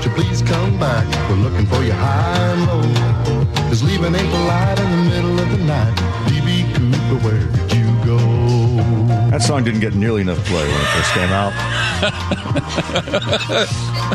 won't you please come back? We're looking for you high and low. Cause leaving ain't polite in the middle of the night. DB Cooper, where? That song didn't get nearly enough play when it first came out.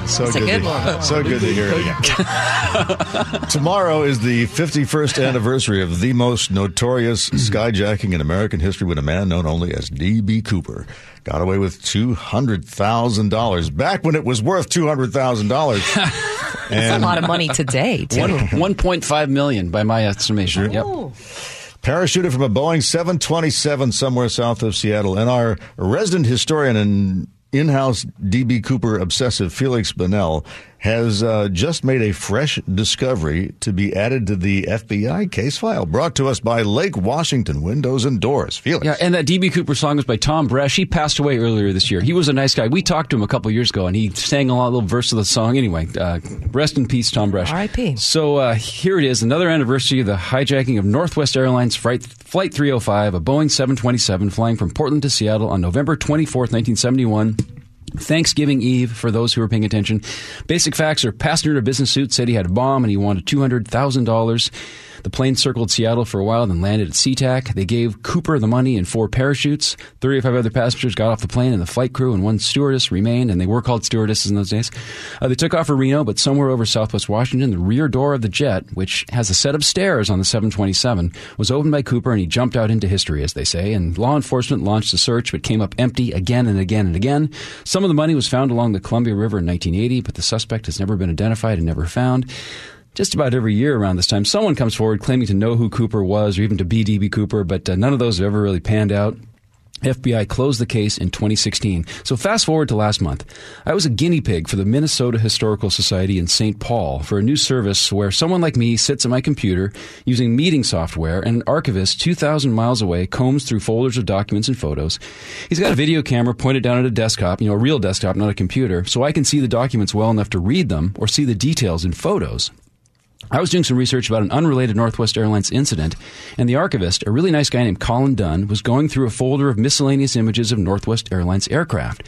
so It's a good to, one. So good to hear it again. Tomorrow is the 51st anniversary of the most notorious skyjacking in American history when a man known only as D.B. Cooper got away with $200,000 back when it was worth $200,000. That's a lot of money today, too. One, 1.5 million by my estimation. Yep. Oh. Parachuted from a Boeing 727 somewhere south of Seattle. And our resident historian and in-house DB Cooper obsessive Feliks Banel has uh, just made a fresh discovery to be added to the FBI case file brought to us by Lake Washington Windows and Doors. Feliks. Yeah, and that DB Cooper song was by Tom Bresh. He passed away earlier this year. He was a nice guy. We talked to him a couple years ago, and he sang a little verse of the song. Anyway, uh, rest in peace, Tom Bresh. R.I.P.. So uh, here it is, another anniversary of the hijacking of Northwest Airlines Flight, Flight 305, a Boeing 727 flying from Portland to Seattle on November 24th, 1971. Thanksgiving Eve, for those who are paying attention. Basic facts are passenger in a business suit said he had a bomb and he wanted $200,000. The plane circled Seattle for a while, then landed at SeaTac. They gave Cooper the money and four parachutes. 35 other passengers got off the plane, and the flight crew and one stewardess remained, and they were called stewardesses in those days. Uh, they took off for Reno, but somewhere over southwest Washington, the rear door of the jet, which has a set of stairs on the 727, was opened by Cooper, and he jumped out into history, as they say. And law enforcement launched a search, but came up empty again and again and again. Some of the money was found along the Columbia River in 1980, but the suspect has never been identified and never found. Just about every year around this time, someone comes forward claiming to know who Cooper was or even to be D.B. Cooper, but uh, none of those have ever really panned out. FBI closed the case in 2016. So fast forward to last month. I was a guinea pig for the Minnesota Historical Society in St. Paul for a new service where someone like me sits at my computer using meeting software and an archivist 2,000 miles away combs through folders of documents and photos. He's got a video camera pointed down at a desktop, you know, a real desktop, not a computer, so I can see the documents well enough to read them or see the details in photos. I was doing some research about an unrelated Northwest Airlines incident, and the archivist, a really nice guy named Colin Dunn, was going through a folder of miscellaneous images of Northwest Airlines aircraft.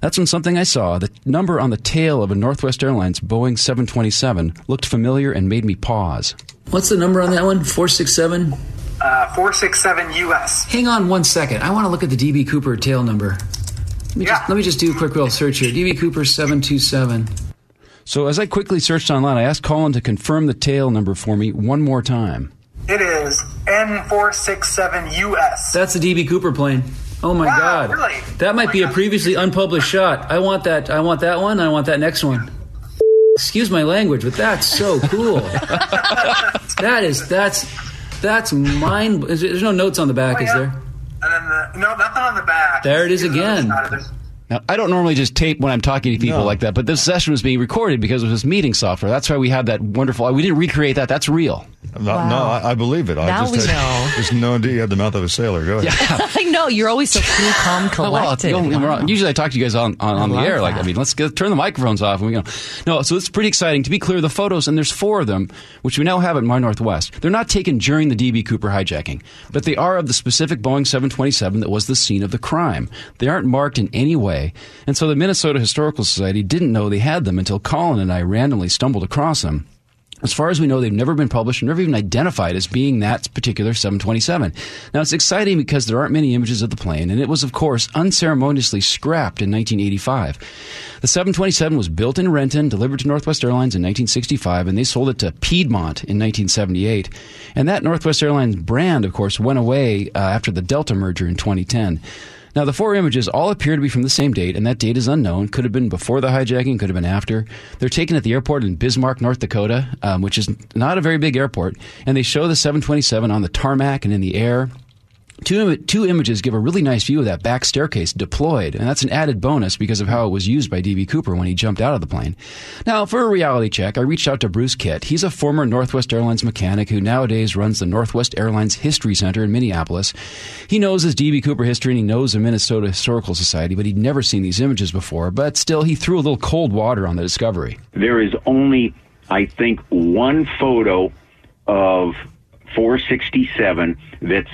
That's when something I saw, the number on the tail of a Northwest Airlines Boeing 727, looked familiar and made me pause. What's the number on that one? 467? Uh, 467 US. Hang on one second. I want to look at the DB Cooper tail number. Let me, Yeah. just, let me just do a quick little search here. DB Cooper 727. So as I quickly searched online, I asked Colin to confirm the tail number for me one more time. It is N467 US. That's the DB Cooper plane. Oh my Wow, god. really? That might Oh my be a previously unpublished shot. I want that I want that one. I want that next one. Excuse my language, but that's so cool. that is that's that's mind there's no notes on the back, Oh, is there? And then the, no, nothing on the back. There it is Here's another again. Shot of this. Now, I don't normally just tape when I'm talking to people No. like that, but this session was being recorded because of this meeting software. That's why we had that wonderful. We didn't recreate that. That's real. No, Wow. no I, I believe it. I Now just we had, know. Just no idea you had the mouth of a sailor. Go ahead. Yeah. I know you're always so cool, calm, well, collected. don't get me wrong. Usually I talk to you guys on, on, on the love air. Like, I mean, let's get, turn the microphones off and we go. No, so it's pretty exciting. To be clear, the photos, and there's four of them, which we now have at My Northwest, they're not taken during the DB Cooper hijacking, but they are of the specific Boeing 727 that was the scene of the crime. They aren't marked in any way. And so the Minnesota Historical Society didn't know they had them until Colin and I randomly stumbled across them. As far as we know, they've never been published, never even identified as being that particular 727. Now, it's exciting because there aren't many images of the plane, and it was, of course, unceremoniously scrapped in 1985. The 727 was built in Renton, delivered to Northwest Airlines in 1965, and they sold it to Piedmont in 1978. And that Northwest Airlines brand, of course, went away uh, after the Delta merger in 2010. Now, the four images all appear to be from the same date, and that date is unknown. Could have been before the hijacking, could have been after. They're taken at the airport in Bismarck, North Dakota, um, which is not a very big airport, and they show the 727 on the tarmac and in the air. Two, two images give a really nice view of that back staircase deployed, and that's an added bonus because of how it was used by D.B. Cooper when he jumped out of the plane. Now, for a reality check, I reached out to Bruce Kitt. He's a former Northwest Airlines mechanic who nowadays runs the Northwest Airlines History Center in Minneapolis. He knows his D.B. Cooper history and he knows the Minnesota Historical Society, but he'd never seen these images before. But still, he threw a little cold water on the discovery. there is only, I think, one photo of 467 that's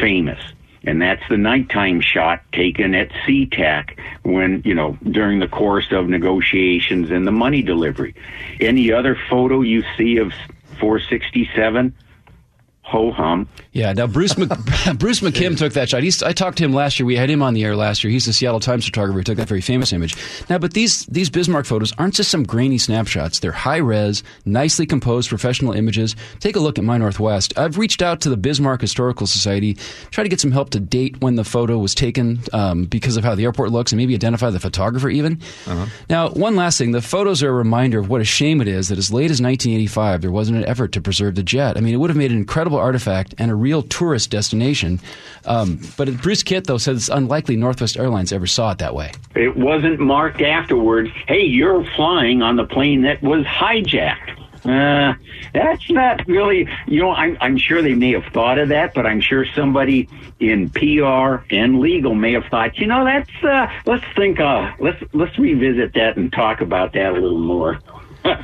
famous. and that's the nighttime shot taken at SeaTac when, you know, during the course of negotiations and the money delivery. Any other photo you see of 467? Ho hum. Yeah. Now Bruce Mc, Bruce McKim took that shot. He's, I talked to him last year. We had him on the air last year. He's the Seattle Times photographer. who took that very famous image. Now, but these these Bismarck photos aren't just some grainy snapshots. They're high res, nicely composed professional images. Take a look at my Northwest. I've reached out to the Bismarck Historical Society, try to get some help to date when the photo was taken um, because of how the airport looks, and maybe identify the photographer even. Now, one last thing: the photos are a reminder of what a shame it is that as late as 1985 there wasn't an effort to preserve the jet. I mean, it would have made an incredible artifact and a real tourist destination. Um, but Bruce Kitt, though, says it's unlikely Northwest Airlines ever saw it that way. It wasn't marked afterwards. Hey, you're flying on the plane that was hijacked. Uh, that's not really, you know, I'm, I'm sure they may have thought of that, but I'm sure somebody in PR and legal may have thought, you know, that's, uh, let's think, uh, let's, let's revisit that and talk about that a little more.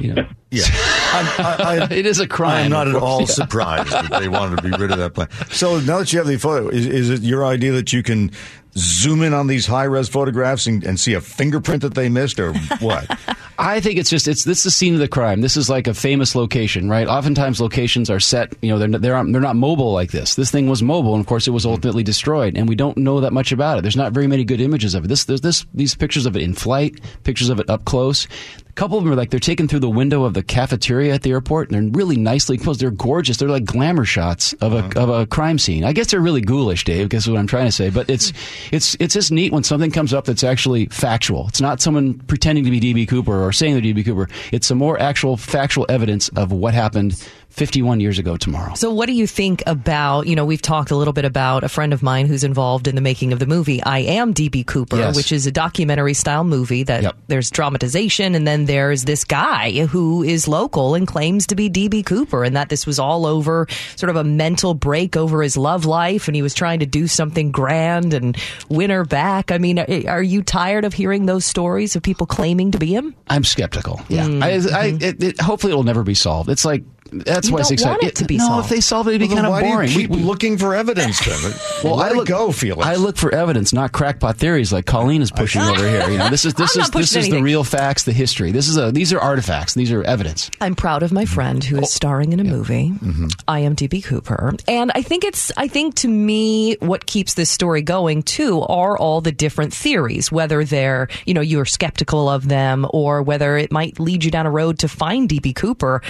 You know? Yeah. I, I, it is a crime. I'm not at all Yeah. surprised that they wanted to be rid of that plane. So now that you have the photo, is, is it your idea that you can zoom in on these high res photographs and, and see a fingerprint that they missed, or what? I think it's just it's this is the scene of the crime. This is like a famous location, right? Oftentimes locations are set, you know, they're they're not, they're not mobile like this. This thing was mobile, and of course, it was ultimately destroyed, and we don't know that much about it. There's not very many good images of it. This there's this these pictures of it in flight, pictures of it up close. A couple of them are like they're taken through the window of the cafeteria at the airport, and they're really nicely posed. They're gorgeous. They're like glamour shots of a uh-huh. of a crime scene. I guess they're really ghoulish, Dave. Guess is what I'm trying to say. But it's hmm. it's it's just neat when something comes up that's actually factual. It's not someone pretending to be DB Cooper or saying they're DB Cooper. It's some more actual factual evidence of what happened 51 years ago tomorrow. So, what do you think about? You know, we've talked a little bit about a friend of mine who's involved in the making of the movie I Am DB Cooper, Yes. which is a documentary style movie that Yep. there's dramatization, and then there's this guy who is local and claims to be DB Cooper, and that this was all over sort of a mental break over his love life, and he was trying to do something grand and win her back. I mean, are- you tired of hearing those stories of people claiming to be him? I'm skeptical. Yeah, mm-hmm. I, I, it, it, hopefully it'll never be solved. It's like that's You why it's don't exciting. want it to be no, solved. if they solve it, it'd be Well, kind then of boring. do you keep We- we- looking for evidence then? Well, Let I it look, go, Feliks. I look for evidence, not crackpot theories like Colleen is pushing over here. You know, this is this I'm is not pushing this is the real facts, the history. This is a these are artifacts. These are evidence. I'm proud of my mm-hmm. friend who is oh, starring in a movie. Mm-hmm. I am DB Cooper. And I think it's, I think to me, what keeps this story going too are all the different theories, whether they're, you know, you're skeptical of them or whether it might lead you down a road to find DB Cooper.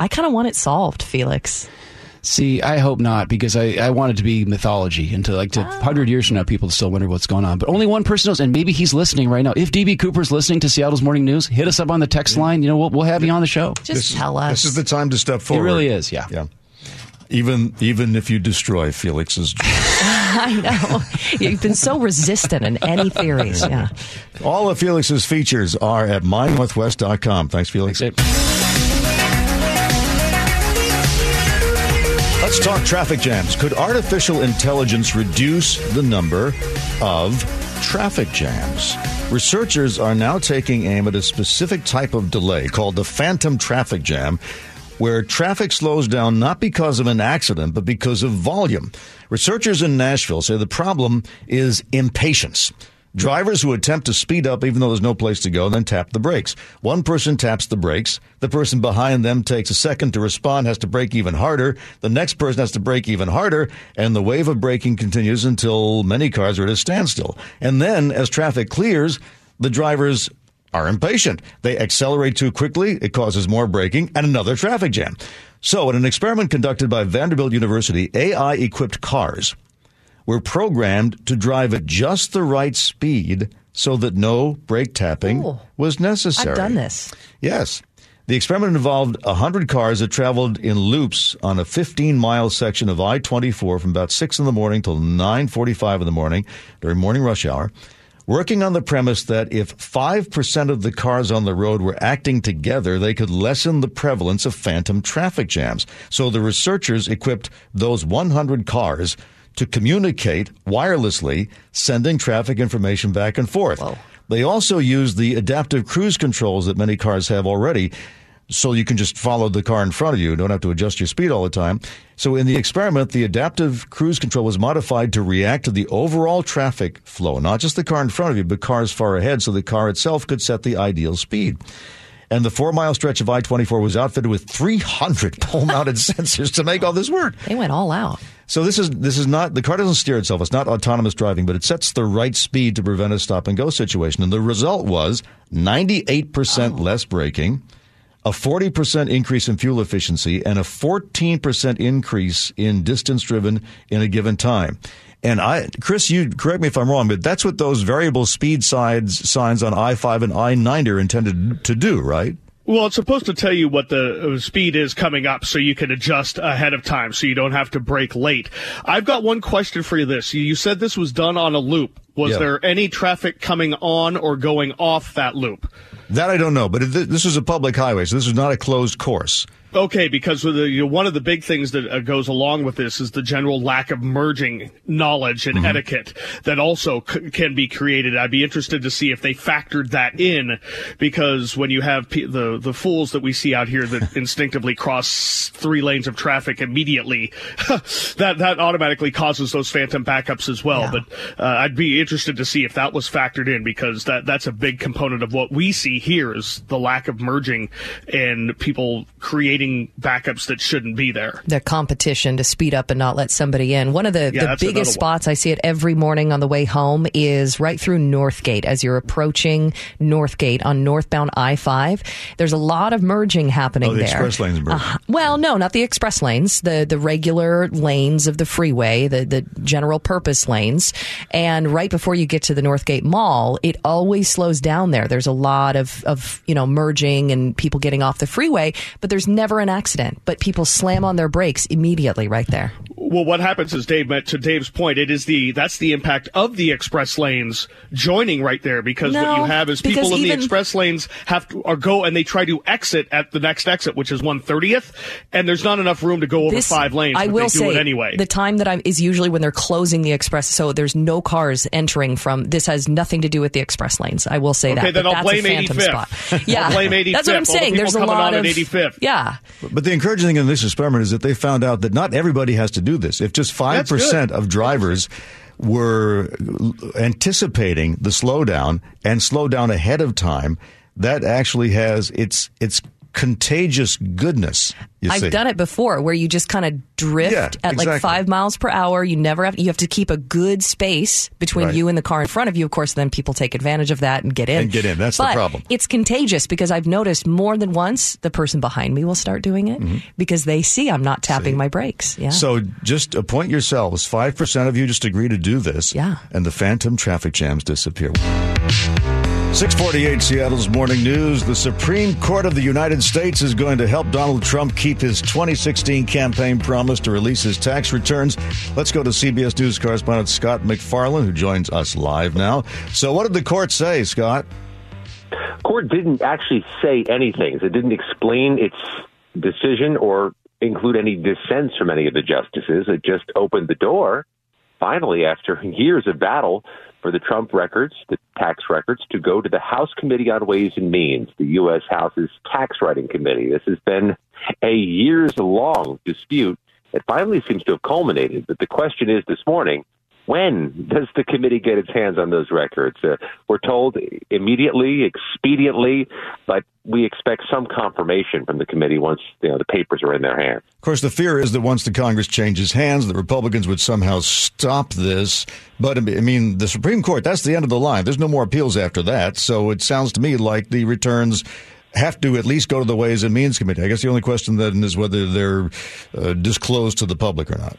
I kind of want it solved, Feliks. See, I hope not because I, I want it to be mythology and to like to oh. hundred years from now people still wonder what's going on. But only one person knows, and maybe he's listening right now. If DB Cooper's listening to Seattle's Morning News, hit us up on the text line. You know, we'll, we'll have you on the show. Just This tell us. This is the time to step forward. It really is, yeah. Yeah. Even even if you destroy Feliks's, I know. You've been so resistant in any theories. Yeah. all of Feliks's features are at mynorthwest.com. Thanks, Feliks. Let's talk traffic jams. Could artificial intelligence reduce the number of traffic jams? Researchers are now taking aim at a specific type of delay called the phantom traffic jam, where traffic slows down not because of an accident, but because of volume. Researchers in Nashville say the problem is impatience. Drivers who attempt to speed up even though there's no place to go then tap the brakes. One person taps the brakes. The person behind them takes a second to respond, has to brake even harder. The next person has to brake even harder, and the wave of braking continues until many cars are at a standstill. And then, as traffic clears, the drivers are impatient. They accelerate too quickly. It causes more braking and another traffic jam. So, in an experiment conducted by Vanderbilt University, AI equipped cars were programmed to drive at just the right speed so that no brake tapping Ooh. was necessary. I've done this. Yes. The experiment involved 100 cars that traveled in loops on a 15 mile section of I 24 from about 6 in the morning till 9.45 in the morning during morning rush hour, working on the premise that if 5% of the cars on the road were acting together, they could lessen the prevalence of phantom traffic jams. So the researchers equipped those 100 cars to communicate wirelessly, sending traffic information back and forth. They also used the adaptive cruise controls that many cars have already so you can just follow the car in front of you. You don't have to adjust your speed all the time. So in the experiment, the adaptive cruise control was modified to react to the overall traffic flow, not just the car in front of you, but cars far ahead, so the car itself could set the ideal speed. And the four mile stretch of I 24 was outfitted with 300 pole mounted sensors to make all this work. They went all out. So this is this is not the car doesn't steer itself. It's not autonomous driving, but it sets the right speed to prevent a stop and go situation. And the result was 98% less braking, a 40% increase in fuel efficiency, and a 14% increase in distance driven in a given time. And I, Chris, you correct me if I'm wrong, but that's what those variable speed signs signs on I-5 and I-9 are intended to do, right? Well, it's supposed to tell you what the uh, speed is coming up so you can adjust ahead of time so you don't have to brake late. I've got one question for you this. You said this was done on a loop. Was Yeah. there any traffic coming on or going off that loop? That I don't know, but this is a public highway, so this is not a closed course. Okay, because with the, you know, one of the big things that uh, goes along with this is the general lack of merging knowledge and etiquette that also c- can be created. I'd be interested to see if they factored that in, because when you have pe- the the fools that we see out here that instinctively cross three lanes of traffic immediately, that that automatically causes those phantom backups as well. Yeah. But uh, I'd be interested to see if that was factored in because that that's a big component of what we see here is the lack of merging and people creating backups that shouldn't be there. the competition to speed up and not let somebody in. One of the, Yeah, the biggest spots I see it every morning on the way home is right through Northgate as you're approaching Northgate on northbound I 5. There's a lot of merging happening Oh, the there. express lanes merge. Uh, well, no, not the express lanes, the, the regular lanes of the freeway, the, the general purpose lanes. And right before you get to the Northgate Mall, it always slows down there. There's a lot of, of, you know, merging and people getting off the freeway, but there's never an accident. But people slam on their brakes immediately right there. Well, what happens is Dave to Dave's point. It is the that's the impact of the express lanes joining right there because what you have is people in the express lanes have to or go and they try to exit at the next exit, which is one thirtieth, and there's not enough room to go over This- five lanes. I but will they do say it anyway. the time that I'm is usually when they're closing the express, so there's no cars entering from. This has nothing to do with the express lanes. I will say Okay, that. then but I'll that's a blame phantom spot. Yeah, I'll blame That's what I'm 85th. Saying. There's a lot on of 85th. Yeah, But the encouraging thing in this experiment is that they found out that not everybody has to do this. If just 5% of drivers were anticipating the slowdown and slow down ahead of time, that actually has its its contagious goodness. You. I've done it before where you just kind of drift Yeah, at like five miles per hour. You never have you have to keep a good space between Right. you and the car in front of you. Of course, then people take advantage of that and get in. And get in. That's the problem. It's contagious because I've noticed more than once the person behind me will start doing it because they see I'm not tapping Mm-hmm. See. my brakes. Yeah. So just appoint yourselves. 5% of you just agree to do this. Yeah. And the phantom traffic jams disappear. 648 Seattle's Morning News. The Supreme Court of the United States is going to help Donald Trump keep his 2016 campaign promise to release his tax returns. Let's go to CBS News correspondent Scott MacFarlane, who joins us live now. So, what did the court say, Scott? court didn't actually say anything. It didn't explain its decision or include any dissents from any of the justices. It just opened the door, finally, after years of battle, for the Trump records, the tax records, to go to the House Committee on Ways and Means, the U.S. House's tax writing committee. This has been a years long dispute. It finally seems to have culminated. But the question is this morning, when does the committee get its hands on those records? Uh, we're told immediately, expediently, but we expect some confirmation from the committee once you know the papers are in their hands. Of course, the fear is that once the Congress changes hands, the Republicans would somehow stop this. But I mean, the Supreme Court, that's the end of the line. There's no more appeals after that. So it sounds to me like the returns have to at least go to the Ways and Means Committee. I guess the only question then is whether they're uh, disclosed to the public or not.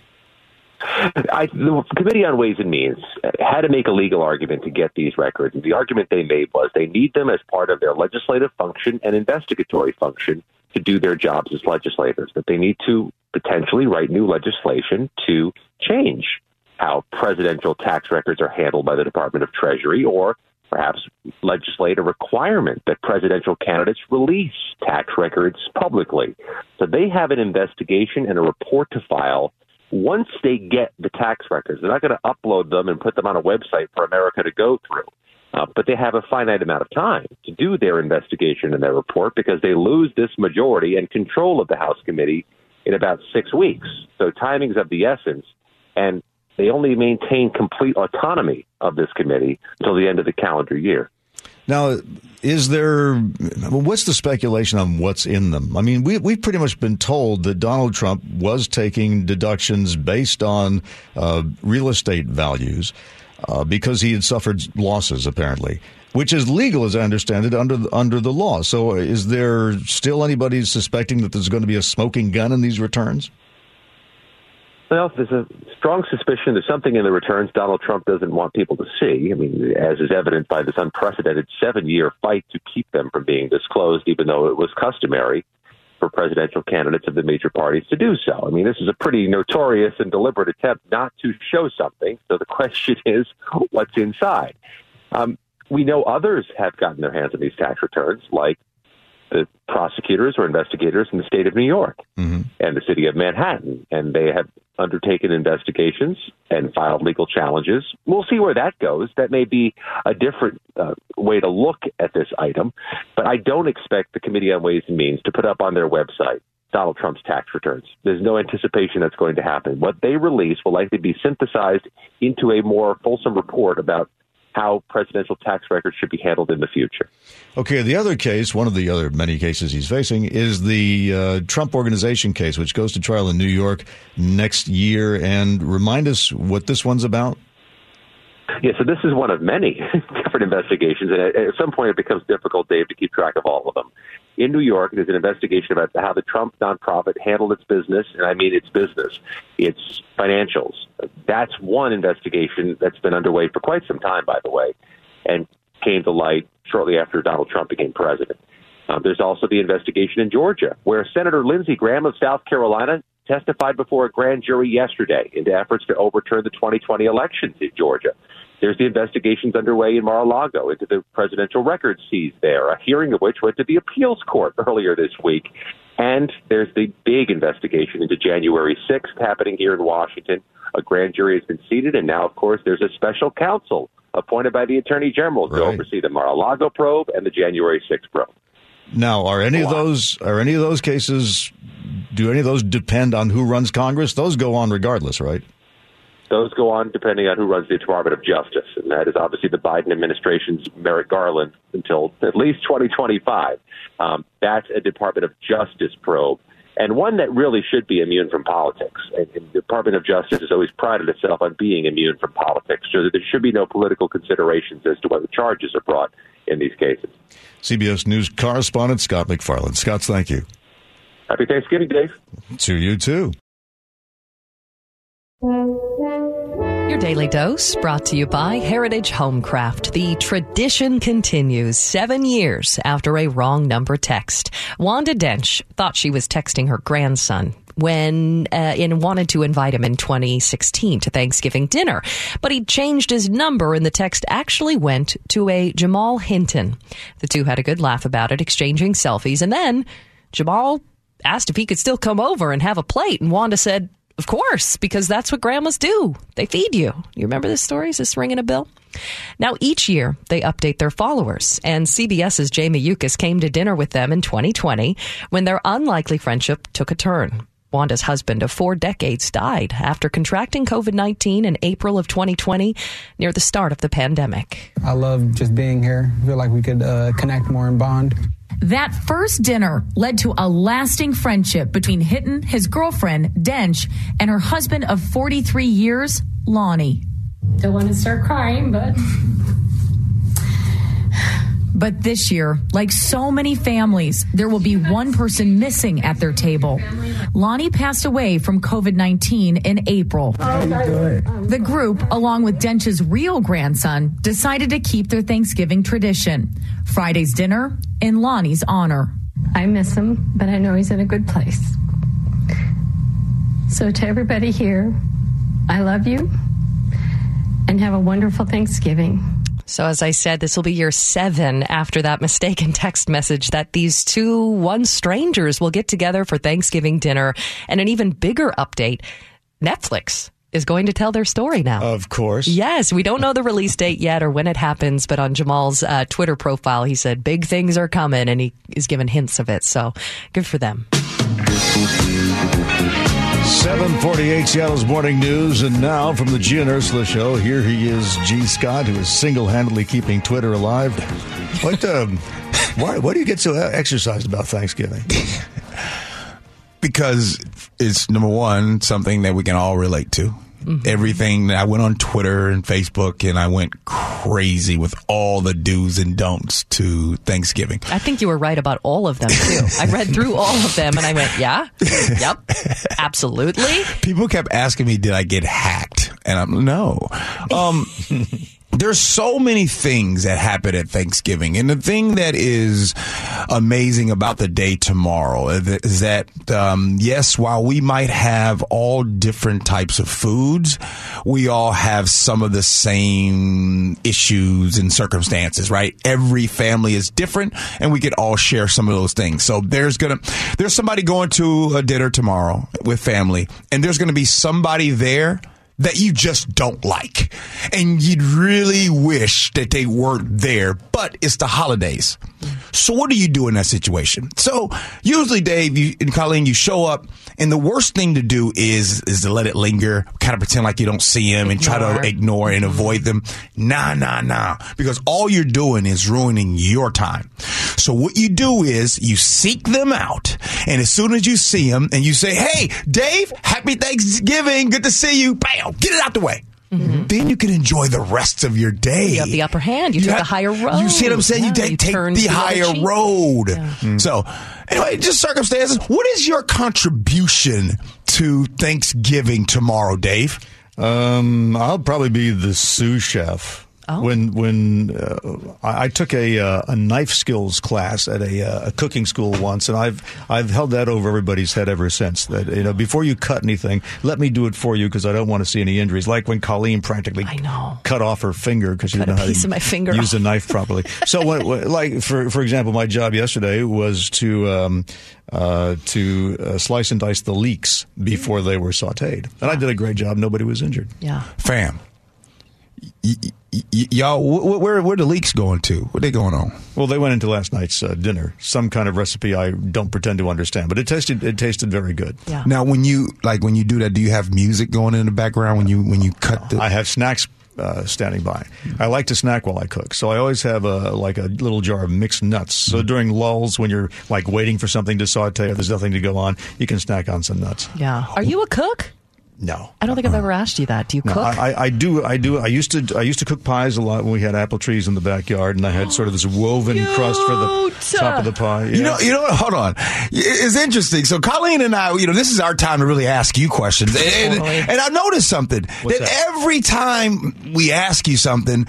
I, the Committee on Ways and Means had to make a legal argument to get these records. And the argument they made was they need them as part of their legislative function and investigatory function to do their jobs as legislators, that they need to potentially write new legislation to change how presidential tax records are handled by the Department of Treasury or perhaps legislate a requirement that presidential candidates release tax records publicly. So they have an investigation and a report to file once they get the tax records. They're not going to upload them and put them on a website for America to go through. Uh, but they have a finite amount of time to do their investigation and their report because they lose this majority and control of the House committee in about six weeks. So timing's of the essence, and they only maintain complete autonomy of this committee until the end of the calendar year. Now, is there what's the speculation on what's in them? I mean, we we've pretty much been told that Donald Trump was taking deductions based on uh, real estate values uh, because he had suffered losses, apparently, which is legal, as I understand it, under the, under the law. So, is there still anybody suspecting that there's going to be a smoking gun in these returns? Well, there's a strong suspicion there's something in the returns Donald Trump doesn't want people to see. I mean, as is evident by this unprecedented seven year fight to keep them from being disclosed, even though it was customary for presidential candidates of the major parties to do so. I mean, this is a pretty notorious and deliberate attempt not to show something. So the question is, what's inside? Um, we know others have gotten their hands on these tax returns, like the prosecutors or investigators in the state of New York mm-hmm. and the city of Manhattan, and they have undertaken investigations and filed legal challenges. We'll see where that goes. That may be a different uh, way to look at this item, but I don't expect the Committee on Ways and Means to put up on their website Donald Trump's tax returns. There's no anticipation that's going to happen. What they release will likely be synthesized into a more fulsome report about how presidential tax records should be handled in the future. Okay, the other case, one of the other many cases he's facing, is the uh, Trump Organization case, which goes to trial in New York next year. And remind us what this one's about. Yeah, so this is one of many different investigations, and at, some point it becomes difficult, Dave, to keep track of all of them. In New York, there's an investigation about how the Trump nonprofit handled its business, and I mean its business, its financials. That's one investigation that's been underway for quite some time, by the way, and came to light shortly after Donald Trump became president. Um, there's also the investigation in Georgia, where Senator Lindsey Graham of South Carolina testified before a grand jury yesterday into efforts to overturn the 2020 elections in Georgia. There's the investigations underway in Mar-a-Lago into the presidential records seized there, a hearing of which went to the appeals court earlier this week. And there's the big investigation into January 6th happening here in Washington. A grand jury has been seated, and now, of course, there's a special counsel appointed by the Attorney General to oversee the Mar-a-Lago probe and the January 6th probe. Now, are any of those are any of those cases? Do any of those depend on who runs Congress? Those go on regardless, right? Those go on depending on who runs the Department of Justice, and that is obviously the Biden administration's Merrick Garland until at least 2025. Um, that's a Department of Justice probe, and one that really should be immune from politics. And, and the Department of Justice has always prided itself on being immune from politics, so that there should be no political considerations as to whether charges are brought in these cases. CBS News correspondent Scott MacFarlane. Scott, thank you. Happy Thanksgiving, Dave. To you too. Your daily dose brought to you by Heritage Homecraft. The tradition continues seven years after a wrong number text. Wanda Dench thought she was texting her grandson when uh, and wanted to invite him in 2016 to Thanksgiving dinner, but he changed his number and the text actually went to a Jamal Hinton. The two had a good laugh about it, exchanging selfies, and then Jamal asked if he could still come over and have a plate, and Wanda said, of course, because that's what grandmas do. They feed you. You remember this story? Is this ringing a bell? Now, each year they update their followers, and CBS's Jamie Yuccas came to dinner with them in 2020 when their unlikely friendship took a turn. Wanda's husband of four decades died after contracting COVID 19 in April of 2020 near the start of the pandemic. I love just being here. I feel like we could uh, connect more and bond. That first dinner led to a lasting friendship between Hinton, his girlfriend, Dench, and her husband of 43 years, Lonnie. Don't want to start crying, but. But this year, like so many families, there will be one person missing at their table. Lonnie passed away from COVID 19 in April. The group, along with Dench's real grandson, decided to keep their Thanksgiving tradition Friday's dinner in Lonnie's honor. I miss him, but I know he's in a good place. So, to everybody here, I love you and have a wonderful Thanksgiving. So, as I said, this will be year seven after that mistaken text message that these two one strangers will get together for Thanksgiving dinner. And an even bigger update Netflix is going to tell their story now. Of course. Yes, we don't know the release date yet or when it happens, but on Jamal's uh, Twitter profile, he said big things are coming, and he is given hints of it. So good for them. 748 Seattle's Morning News, and now from the Gee and Ursula Show, here he is, Gee. Scott, who is single-handedly keeping Twitter alive. What, um, why, why do you get so exercised about Thanksgiving? because it's number one something that we can all relate to. Mm-hmm. Everything I went on Twitter and Facebook and I went crazy with all the do's and don'ts to Thanksgiving. I think you were right about all of them too. I read through all of them and I went, yeah, yep, absolutely. People kept asking me, did I get hacked? And I'm no. Um, there's so many things that happen at Thanksgiving. And the thing that is amazing about the day tomorrow is that, um, yes, while we might have all different types of foods, we all have some of the same issues and circumstances, right? Every family is different and we could all share some of those things. So there's gonna, there's somebody going to a dinner tomorrow with family and there's gonna be somebody there that you just don't like. And you'd really wish that they weren't there, but it's the holidays. So what do you do in that situation? So usually, Dave you, and Colleen, you show up, and the worst thing to do is is to let it linger, kind of pretend like you don't see them, and try to ignore and avoid them. Nah, nah, nah, because all you're doing is ruining your time. So what you do is you seek them out, and as soon as you see them, and you say, "Hey, Dave, happy Thanksgiving, good to see you," bam, get it out the way. Mm-hmm. Then you can enjoy the rest of your day. You have the upper hand. You, you took have, the higher road. You see what I'm saying? Yeah, you, take, you take the higher road. Yeah. Mm-hmm. So, anyway, just circumstances. What is your contribution to Thanksgiving tomorrow, Dave? Um, I'll probably be the sous chef. Oh. When when uh, I, I, took a uh, a knife skills class at a, uh, a, cooking school once, and I've I've held that over everybody's head ever since. That you know, before you cut anything, let me do it for you because I don't want to see any injuries. Like when Colleen practically I know. cut off her finger because she didn't know how to my finger use off. a knife properly. so, when, like for for example, my job yesterday was to um, uh, to uh, slice and dice the leeks before they were sautéed, and I did a great job. Nobody was injured. Yeah, fam. Y- y- y'all, wh- where where the leaks going to? What they going on? Well, they went into last night's uh, dinner. Some kind of recipe I don't pretend to understand, but it tasted it tasted very good. Yeah. Now, when you like when you do that, do you have music going in the background when you when you cut the? I have snacks uh, standing by. I like to snack while I cook, so I always have a like a little jar of mixed nuts. So mm-hmm. during lulls, when you're like waiting for something to saute or there's nothing to go on, you can snack on some nuts. Yeah. Are you a cook? No, I don't think I've ever asked you that. Do you no, cook? I, I, do. I do. I used to. I used to cook pies a lot when we had apple trees in the backyard, and I had sort of this woven Cute. crust for the top of the pie. Yeah. You know. You know. what? Hold on. It's interesting. So Colleen and I, you know, this is our time to really ask you questions, and, totally. and I noticed something What's that, that every time we ask you something,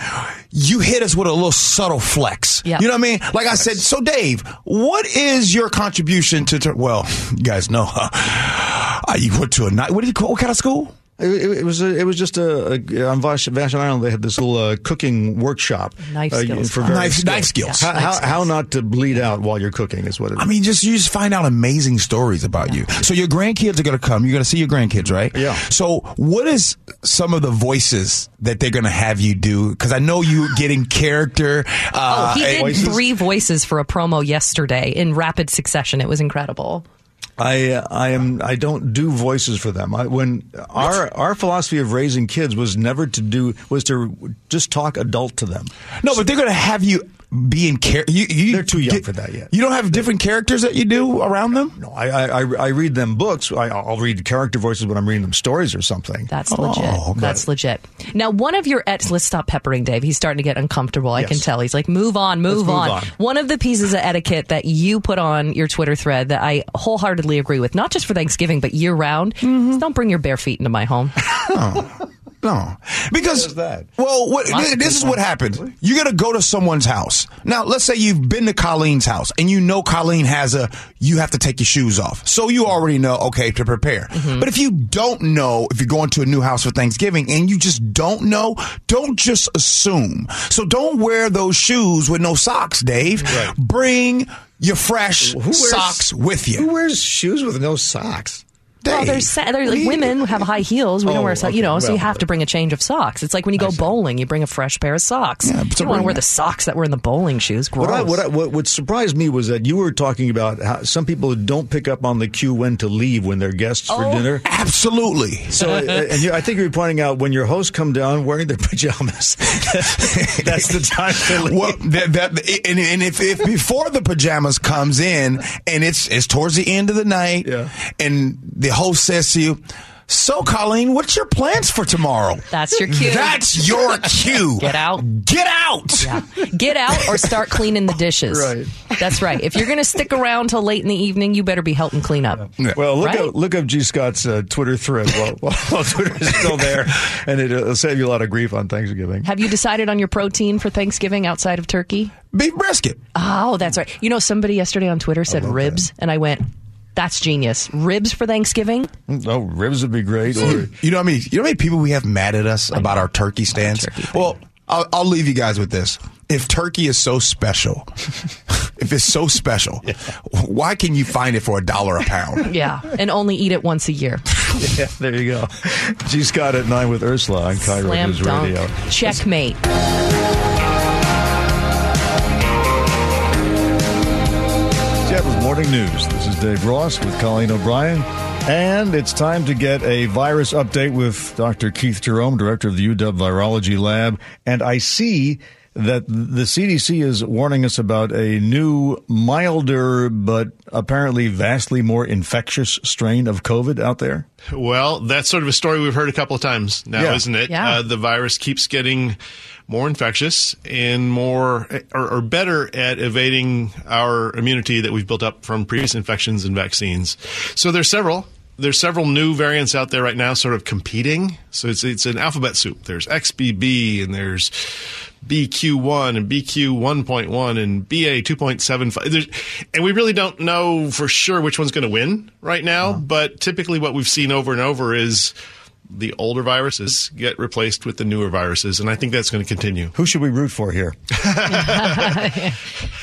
you hit us with a little subtle flex. Yep. You know what I mean? Like I said. So Dave, what is your contribution to? Well, you guys know. Uh, you went to a night. What did you call? What kind of school? It, it, was a, it was just a, a on Vashon Island. They had this little uh, cooking workshop. Knife uh, skills. For knife, skills. Knife skills. How, how, how, not to bleed out while you're cooking is what it is. I mean, just you just find out amazing stories about yeah. you. So your grandkids are going to come. You're going to see your grandkids, right? Yeah. So what is some of the voices that they're going to have you do? Because I know you getting character. Uh, oh, he did voices? three voices for a promo yesterday in rapid succession. It was incredible. I I am I don't do voices for them. I, when our our philosophy of raising kids was never to do was to just talk adult to them. No, but they're going to have you being care. you, you, They're too young for that yet. You don't have different characters that you do around them. No, I I, I read them books. I, will read character voices when I'm reading them stories or something. That's legit. Oh, okay. That's legit. Now, one of your ets. Let's stop peppering Dave. He's starting to get uncomfortable. I yes. can tell. He's like, move on, move, move on. on. One of the pieces of etiquette that you put on your Twitter thread that I wholeheartedly agree with, not just for Thanksgiving but year round, mm-hmm. don't bring your bare feet into my home. oh. No, because well, what, this is what happens. You're gonna go to someone's house. Now, let's say you've been to Colleen's house and you know Colleen has a. You have to take your shoes off, so you already know okay to prepare. Mm-hmm. But if you don't know, if you're going to a new house for Thanksgiving and you just don't know, don't just assume. So don't wear those shoes with no socks, Dave. Right. Bring your fresh wears, socks with you. Who wears shoes with no socks? Well, there's sa- there's like women who have high heels. We don't Oh, wear socks, you okay. know, so you have to bring a change of socks. It's like when you go bowling, you bring a fresh pair of socks. you don't want to wear the socks that were in the bowling shoes. Gross. What, I, what, I, what, what surprised me was that you were talking about how some people don't pick up on the cue when to leave when they're guests for Oh, dinner. Absolutely. So, uh, and you, I think you were pointing out when your hosts come down wearing their pajamas, that's the time to leave. Well, that, that and, and if, if before the pajamas comes in and it's it's towards the end of the night, and the host says to you. So, Colleen, what's your plans for tomorrow? That's your cue. That's your cue. Get out. Get out. Yeah. Get out or start cleaning the dishes. Right. That's right. If you're going to stick around till late in the evening, you better be helping clean up. Well, look Right? up look up Gee Scott's uh, Twitter thread while, while, while Twitter is still there, and it, will save you a lot of grief on Thanksgiving. Have you decided on your protein for Thanksgiving outside of turkey? Beef brisket. Oh, that's right. You know, somebody yesterday on Twitter said ribs, and I went, "That's genius! Ribs for Thanksgiving." Oh, ribs would be great. Or You know what I mean? You know how many people we have mad at us about our turkey stands? well, I'll, I'll leave you guys with this. If turkey is so special, if it's so special, why can you find it for a dollar a pound? Yeah, and only eat it once a year. yeah, there you go. Gee Scott at nine with Ursula on KIRO Slam News dunk. Radio. Checkmate. Seattle's Morning News. This is Dave Ross with Colleen O'Brien. And it's time to get a virus update with Dr. Keith Jerome, director of the UW Virology Lab. And I see that the CDC is warning us about a new, milder, but apparently vastly more infectious strain of COVID out there. Well, that's sort of a story we've heard a couple of times now, Yeah. isn't it? Yeah. Uh, the virus keeps getting more infectious and more or, or better at evading our immunity that we've built up from previous infections and vaccines. So there's several. There's several new variants out there right now, sort of competing. So it's it's an alphabet soup. There's XBB and there's BQ1 and BQ1.1 and BA 2.75. There's, and we really don't know for sure which one's going to win right now. Uh-huh. But typically, what we've seen over and over is the older viruses get replaced with the newer viruses, and I think that's going to continue. Who should we root for here?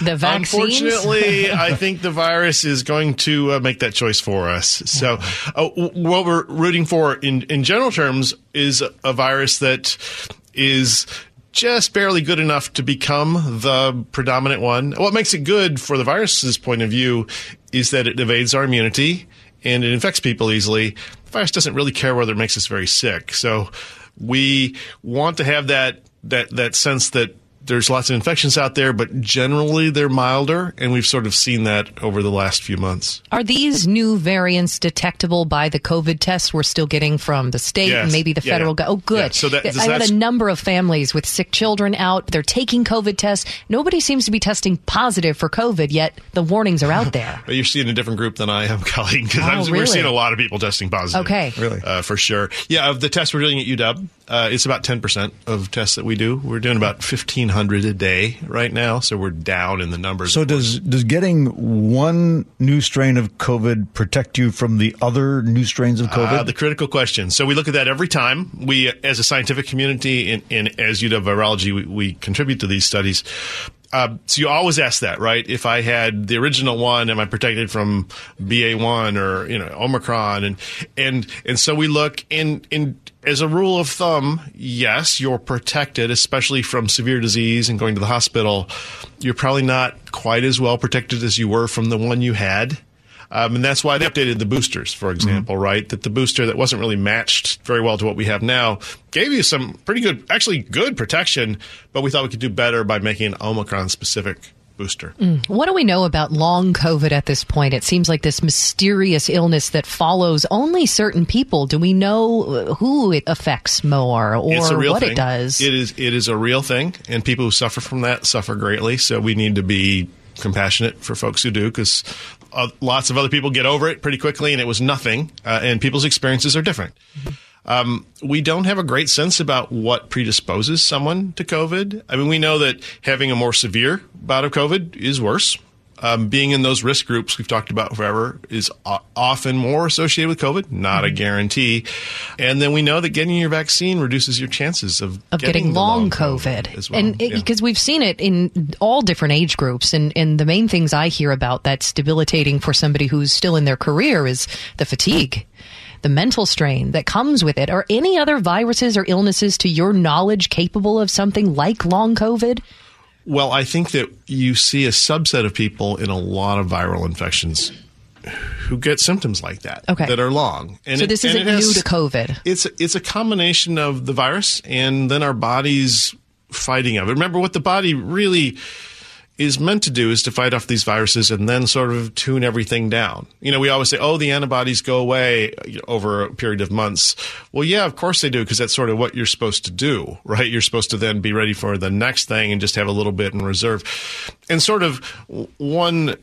The vaccines. Unfortunately, I think the virus is going to uh, make that choice for us. So, uh, what we're rooting for in, in general terms is a, a virus that is just barely good enough to become the predominant one. What makes it good for the virus's point of view is that it evades our immunity and it infects people easily. The virus doesn't really care whether it makes us very sick. So, we want to have that that that sense that there's lots of infections out there, but generally they're milder, and we've sort of seen that over the last few months. Are these new variants detectable by the COVID tests we're still getting from the state Yes. and maybe the Yeah, federal yeah. government? Oh, good. Yeah, so that- I had a number of families with sick children out. They're taking COVID tests. Nobody seems to be testing positive for COVID yet. The warnings are out there. But you're seeing a different group than I am, Colleen, because Oh, we're seeing a lot of people testing positive. Okay. Really? Uh, for sure. Yeah, of the tests we're doing at UW, uh, it's about 10% of tests that we do. We're doing about 1,500 a day right now, so we're down in the numbers. So does does getting one new strain of COVID protect you from the other new strains of COVID? Uh, the critical question. So we look at that every time. We, as a scientific community, and, and as UW Virology, we, we contribute to these studies. Uh, so you always ask that, right? If I had the original one, am I protected from BA one or you know Omicron? And and and so we look in in as a rule of thumb, yes, you're protected, especially from severe disease and going to the hospital. You're probably not quite as well protected as you were from the one you had. Um, and that's why they updated the boosters, for example, right? That the booster that wasn't really matched very well to what we have now gave you some pretty good, actually good protection, but we thought we could do better by making an Omicron specific booster. What do we know about long COVID at this point? It seems like this mysterious illness that follows only certain people. Do we know uh, who it affects more or it's a real what thing. it does? It is it is a real thing, and people who suffer from that suffer greatly. So we need to be compassionate for folks who do, because uh, lots of other people get over it pretty quickly, and it was nothing. Uh, and people's experiences are different. Um, we don't have a great sense about what predisposes someone to COVID. I mean, we know that having a more severe bout of COVID is worse. Um, being in those risk groups we've talked about forever is o- often more associated with COVID, not a guarantee. And then we know that getting your vaccine reduces your chances of, of getting, the long COVID, as well. and Yeah. because we've seen it in all different age groups, and and the main things I hear about that's debilitating for somebody who's still in their career is the fatigue. The mental strain that comes with it. Are any other viruses or illnesses, to your knowledge, capable of something like long COVID? Well, I think that you see a subset of people in a lot of viral infections who get symptoms like that Okay. that are long. so this and isn't it has- new to COVID. It's it's a combination of the virus and then our bodies fighting of it. Remember what the body really is meant to do is to fight off these viruses and then sort of tune everything down. You know, we always say, "Oh, the antibodies go away over a period of months." Well, yeah, of course they do because that's sort of what you're supposed to do, right? You're supposed to then be ready for the next thing and just have a little bit in reserve. And sort of one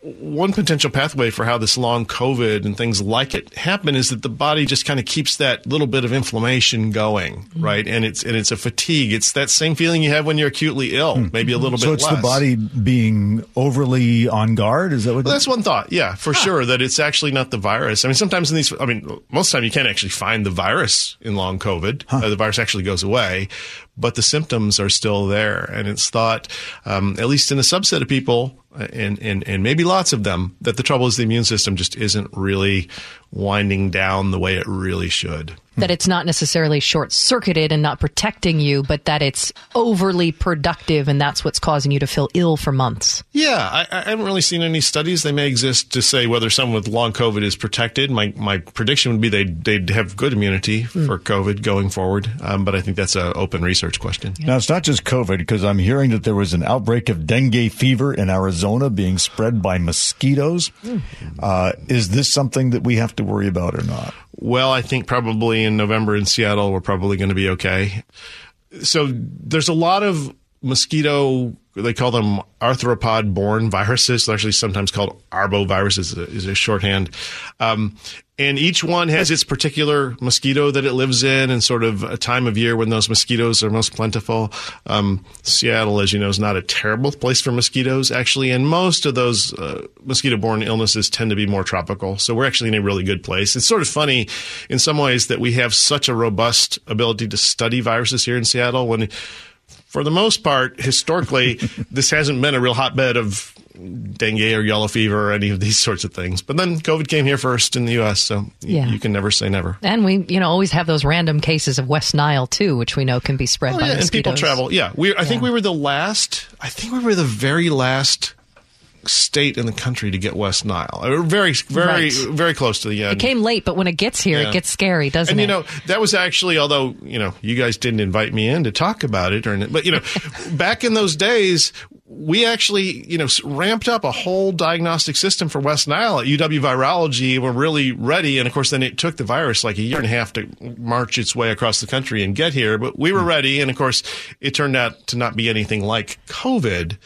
one potential pathway for how this long COVID and things like it happen is that the body just kind of keeps that little bit of inflammation going, Mm-hmm. right? And it's and it's a fatigue. It's that same feeling you have when you're acutely ill, maybe a little so bit it's less. the body being overly on guard. Is that what? Well, that's one thought. Yeah, for sure. That it's actually not the virus. I mean, sometimes in these, I mean, most of the time you can't actually find the virus in long COVID. Uh, the virus actually goes away, but the symptoms are still there. And it's thought, um, at least in a subset of people, and, and, and maybe lots of them, that the trouble is the immune system just isn't really winding down the way it really should. That it's not necessarily short circuited and not protecting you, but that it's overly productive and that's what's causing you to feel ill for months. Yeah, I, I haven't really seen any studies. They may exist to say whether someone with long COVID is protected. My my prediction would be they'd, they'd have good immunity for COVID going forward. Um, but I think that's an open research question. Now, it's not just COVID because I'm hearing that there was an outbreak of dengue fever in Arizona being spread by mosquitoes. Uh, is this something that we have to worry about or not? Well, I think probably in November in Seattle, we're probably going to be okay. So there's a lot of mosquito, they call them arthropod borne viruses. They're actually sometimes called arboviruses is a, shorthand. Um, and each one has its particular mosquito that it lives in and sort of a time of year when those mosquitoes are most plentiful. Um, Seattle, as you know, is not a terrible place for mosquitoes, actually. And most of those uh, mosquito borne illnesses tend to be more tropical. So we're actually in a really good place. It's sort of funny in some ways that we have such a robust ability to study viruses here in Seattle when for the most part, historically, this hasn't been a real hotbed of dengue or yellow fever or any of these sorts of things. But then COVID came here first in the U.S., so Yeah. you can never say never. And we, you know, always have those random cases of West Nile too, which we know can be spread Oh, by yeah, and people travel. Yeah, we. I think we were the last. I think we were the very last state in the country to get West Nile. Uh, Very, very, Right. very close to the end. It came late, but when it gets here, Yeah. it gets scary, doesn't and it? you know that was actually although you know you guys didn't invite me in to talk about it or but you know back in those days we actually you know ramped up a whole diagnostic system for west nile at uw virology we're really ready and of course then it took the virus like a year and a half to march its way across the country and get here but we were ready and of course it turned out to not be anything like covid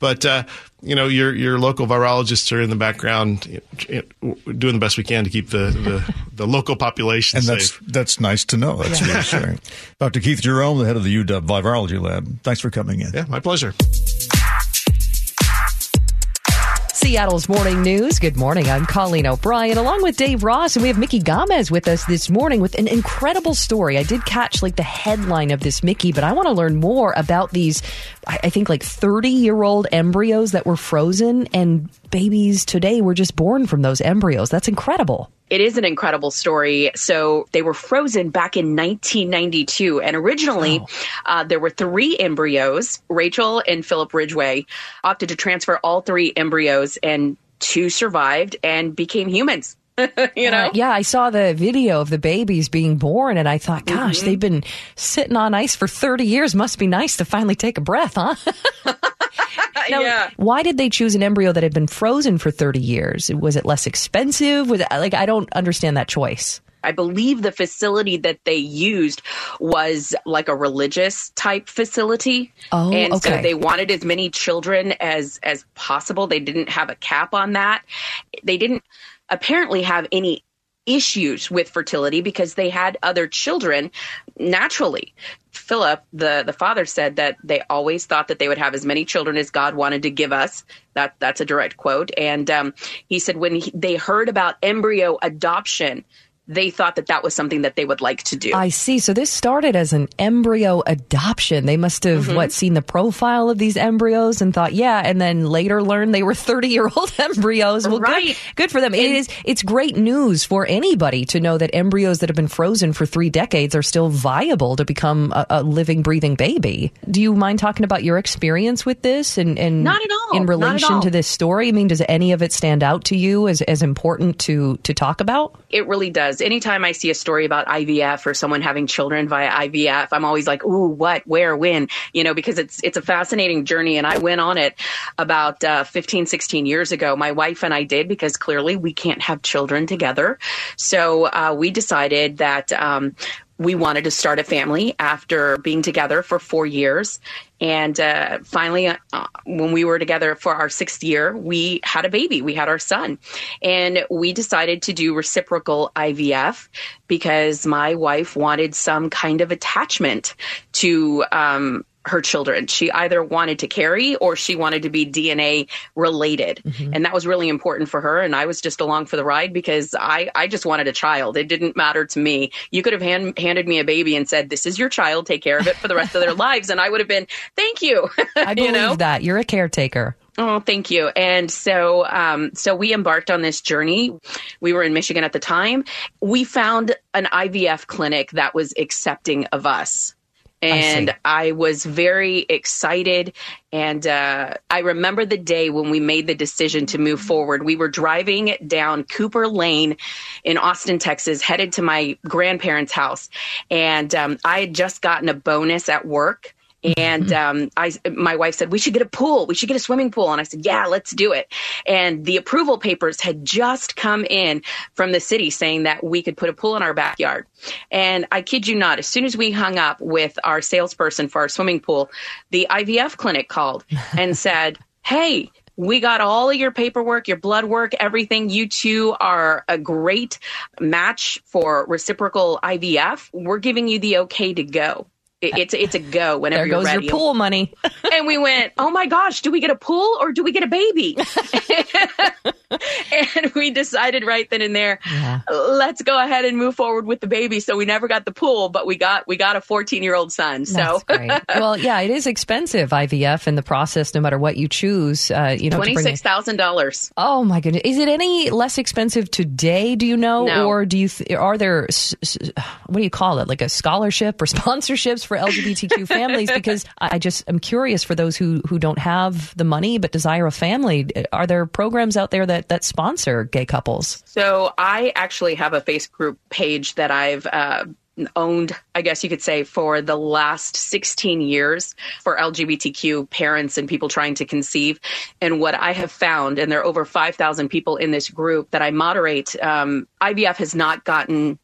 but uh you know, your your local virologists are in the background you know, doing the best we can to keep the, the, the local population And safe. that's that's nice to know. That's reassuring. Dr. Keith Jerome, the head of the UW Virology Lab. Thanks for coming in. Yeah, my pleasure. Seattle's morning news. Good morning. I'm Colleen O'Brien along with Dave Ross, and we have Micki Gamez with us this morning with an incredible story. I did catch like the headline of this Micki, but I want to learn more about these, I think like 30 year old embryos that were frozen, and babies today were just born from those embryos. That's incredible. It is an incredible story. So they were frozen back in 1992. And originally, uh, there were three embryos. Rachel and Philip Ridgeway opted to transfer all three embryos, and two survived and became humans. you know? Uh, yeah, I saw the video of the babies being born, and I thought, gosh, Mm-hmm. they've been sitting on ice for 30 years. Must be nice to finally take a breath, huh? Now, yeah. Why did they choose an embryo that had been frozen for 30 years? Was it less expensive? Was it, like I don't understand that choice. I believe the facility that they used was like a religious type facility. Oh, and so okay. they wanted as many children as as possible. They didn't have a cap on that. They didn't apparently have any issues with fertility because they had other children naturally. Philip, the, the father, said that they always thought that they would have as many children as God wanted to give us. That that's a direct quote. And um, he said when he, they heard about embryo adoption, they thought that that was something that they would like to do. I see. So this started as an embryo adoption. They must have Mhm. what seen the profile of these embryos and thought, yeah, and then later learned they were 30-year-old embryos. Well, Right. good, good for them. it is it's great news for anybody to know that embryos that have been frozen for 3 decades are still viable to become a, a living breathing baby. Do you mind talking about your experience with this and and Not at all. in relation to this story? I mean, does any of it stand out to you as as important to to talk about? It really does. Anytime I see a story about IVF or someone having children via IVF, I'm always like, "Ooh, what, where, when?" You know, because it's it's a fascinating journey, and I went on it about uh, 15, 16 years ago. My wife and I did because clearly we can't have children together, so uh, we decided that. Um, we wanted to start a family after being together for four years. And uh, finally, uh, when we were together for our sixth year, we had a baby. We had our son. And we decided to do reciprocal IVF because my wife wanted some kind of attachment to um, her children. She either wanted to carry or she wanted to be DNA related. And that was really important for her. And I was just along for the ride because I, I just wanted a child. It didn't matter to me. You could have hand, handed me a baby and said, This is your child. Take care of it for the rest of their lives. And I would have been, Thank you. I believe you know? that. You're a caretaker. Oh, thank you. And so, um, so we embarked on this journey. We were in Michigan at the time. We found an IVF clinic that was accepting of us. And I, was very excited. And uh, I remember the day when we made the decision to move forward. We were driving down Cooper Lane in Austin, Texas, headed to my grandparents' house. And um, I had just gotten a bonus at work. And um, I, my wife said we should get a pool. We should get a swimming pool. And I said, yeah, let's do it. And the approval papers had just come in from the city saying that we could put a pool in our backyard. And I kid you not, as soon as we hung up with our salesperson for our swimming pool, the IVF clinic called and said, hey. We got all of your paperwork, your blood work, everything. You two are a great match for reciprocal IVF. We're giving you the okay to go. It- It's it's a go whenever There goes ready. your pool money. and we went, oh my gosh, do we get a pool or do we get a baby? and we decided right then and there, let's go ahead and move forward with the baby. So we never got the pool, but we got we got a 14 year old son. So well, yeah, it is expensive IVF in the process, no matter what you choose. Uh, you know, twenty six thousand dollars. Oh my goodness! Is it any less expensive today? Do you know, No. or do you? Th- are there what do you call it? Like a scholarship or sponsorships for LGBTQ families? Because I I just am curious for those who who don't have the money but desire a family. Are there programs out there that that sponsor gay couples? So I actually have a Facebook group page that I've uh, owned, I guess you could say, for the last 16 years for LGBTQ parents and people trying to conceive. And what I have found, and there are over 5,000 people in this group that I moderate, um, IVF has not gotten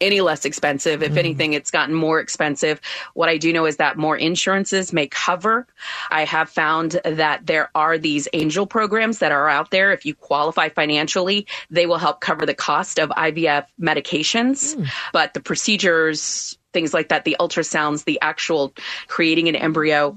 any less expensive. If mm-hmm. anything, it's gotten more expensive. What I do know is that more insurances may cover. I have found that there are these angel programs that are out there. If you qualify financially, they will help cover the cost of IVF medications, hmm. but the procedures, things like that, the ultrasounds, the actual creating an embryo,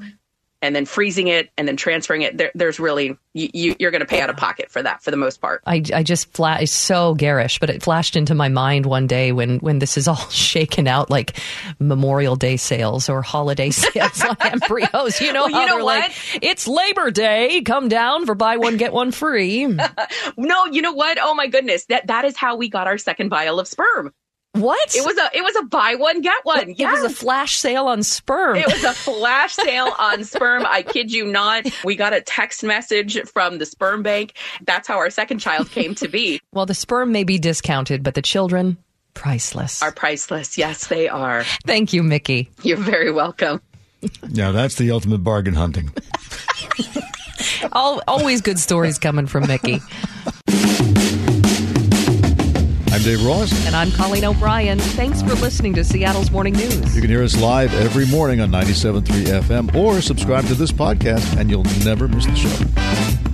and then freezing it and then transferring it. There, there's really you, you're going to pay out of pocket for that for the most part. I, I just flat it's so garish, but it flashed into my mind one day when when this is all shaken out like Memorial Day sales or holiday sales on embryos. You know, Well, you know what? like, it's Labor Day, come down for buy one get one free. no, you know what? Oh my goodness, that that is how we got our second vial of sperm. What? It was a it was a buy one get one. It was a flash sale on sperm. It was a flash sale on sperm. I kid you not. We got a text message from the sperm bank. That's how our second child came to be. Well, the sperm may be discounted, but the children priceless. Are priceless. Yes, they are. Thank you, Micki. You're very welcome. Yeah, that's the ultimate bargain hunting. All, always good stories coming from Micki. I'm Dave Ross. And I'm Colleen O'Brien. Thanks for listening to Seattle's Morning News. You can hear us live every morning on 97.3 FM or subscribe to this podcast and you'll never miss the show.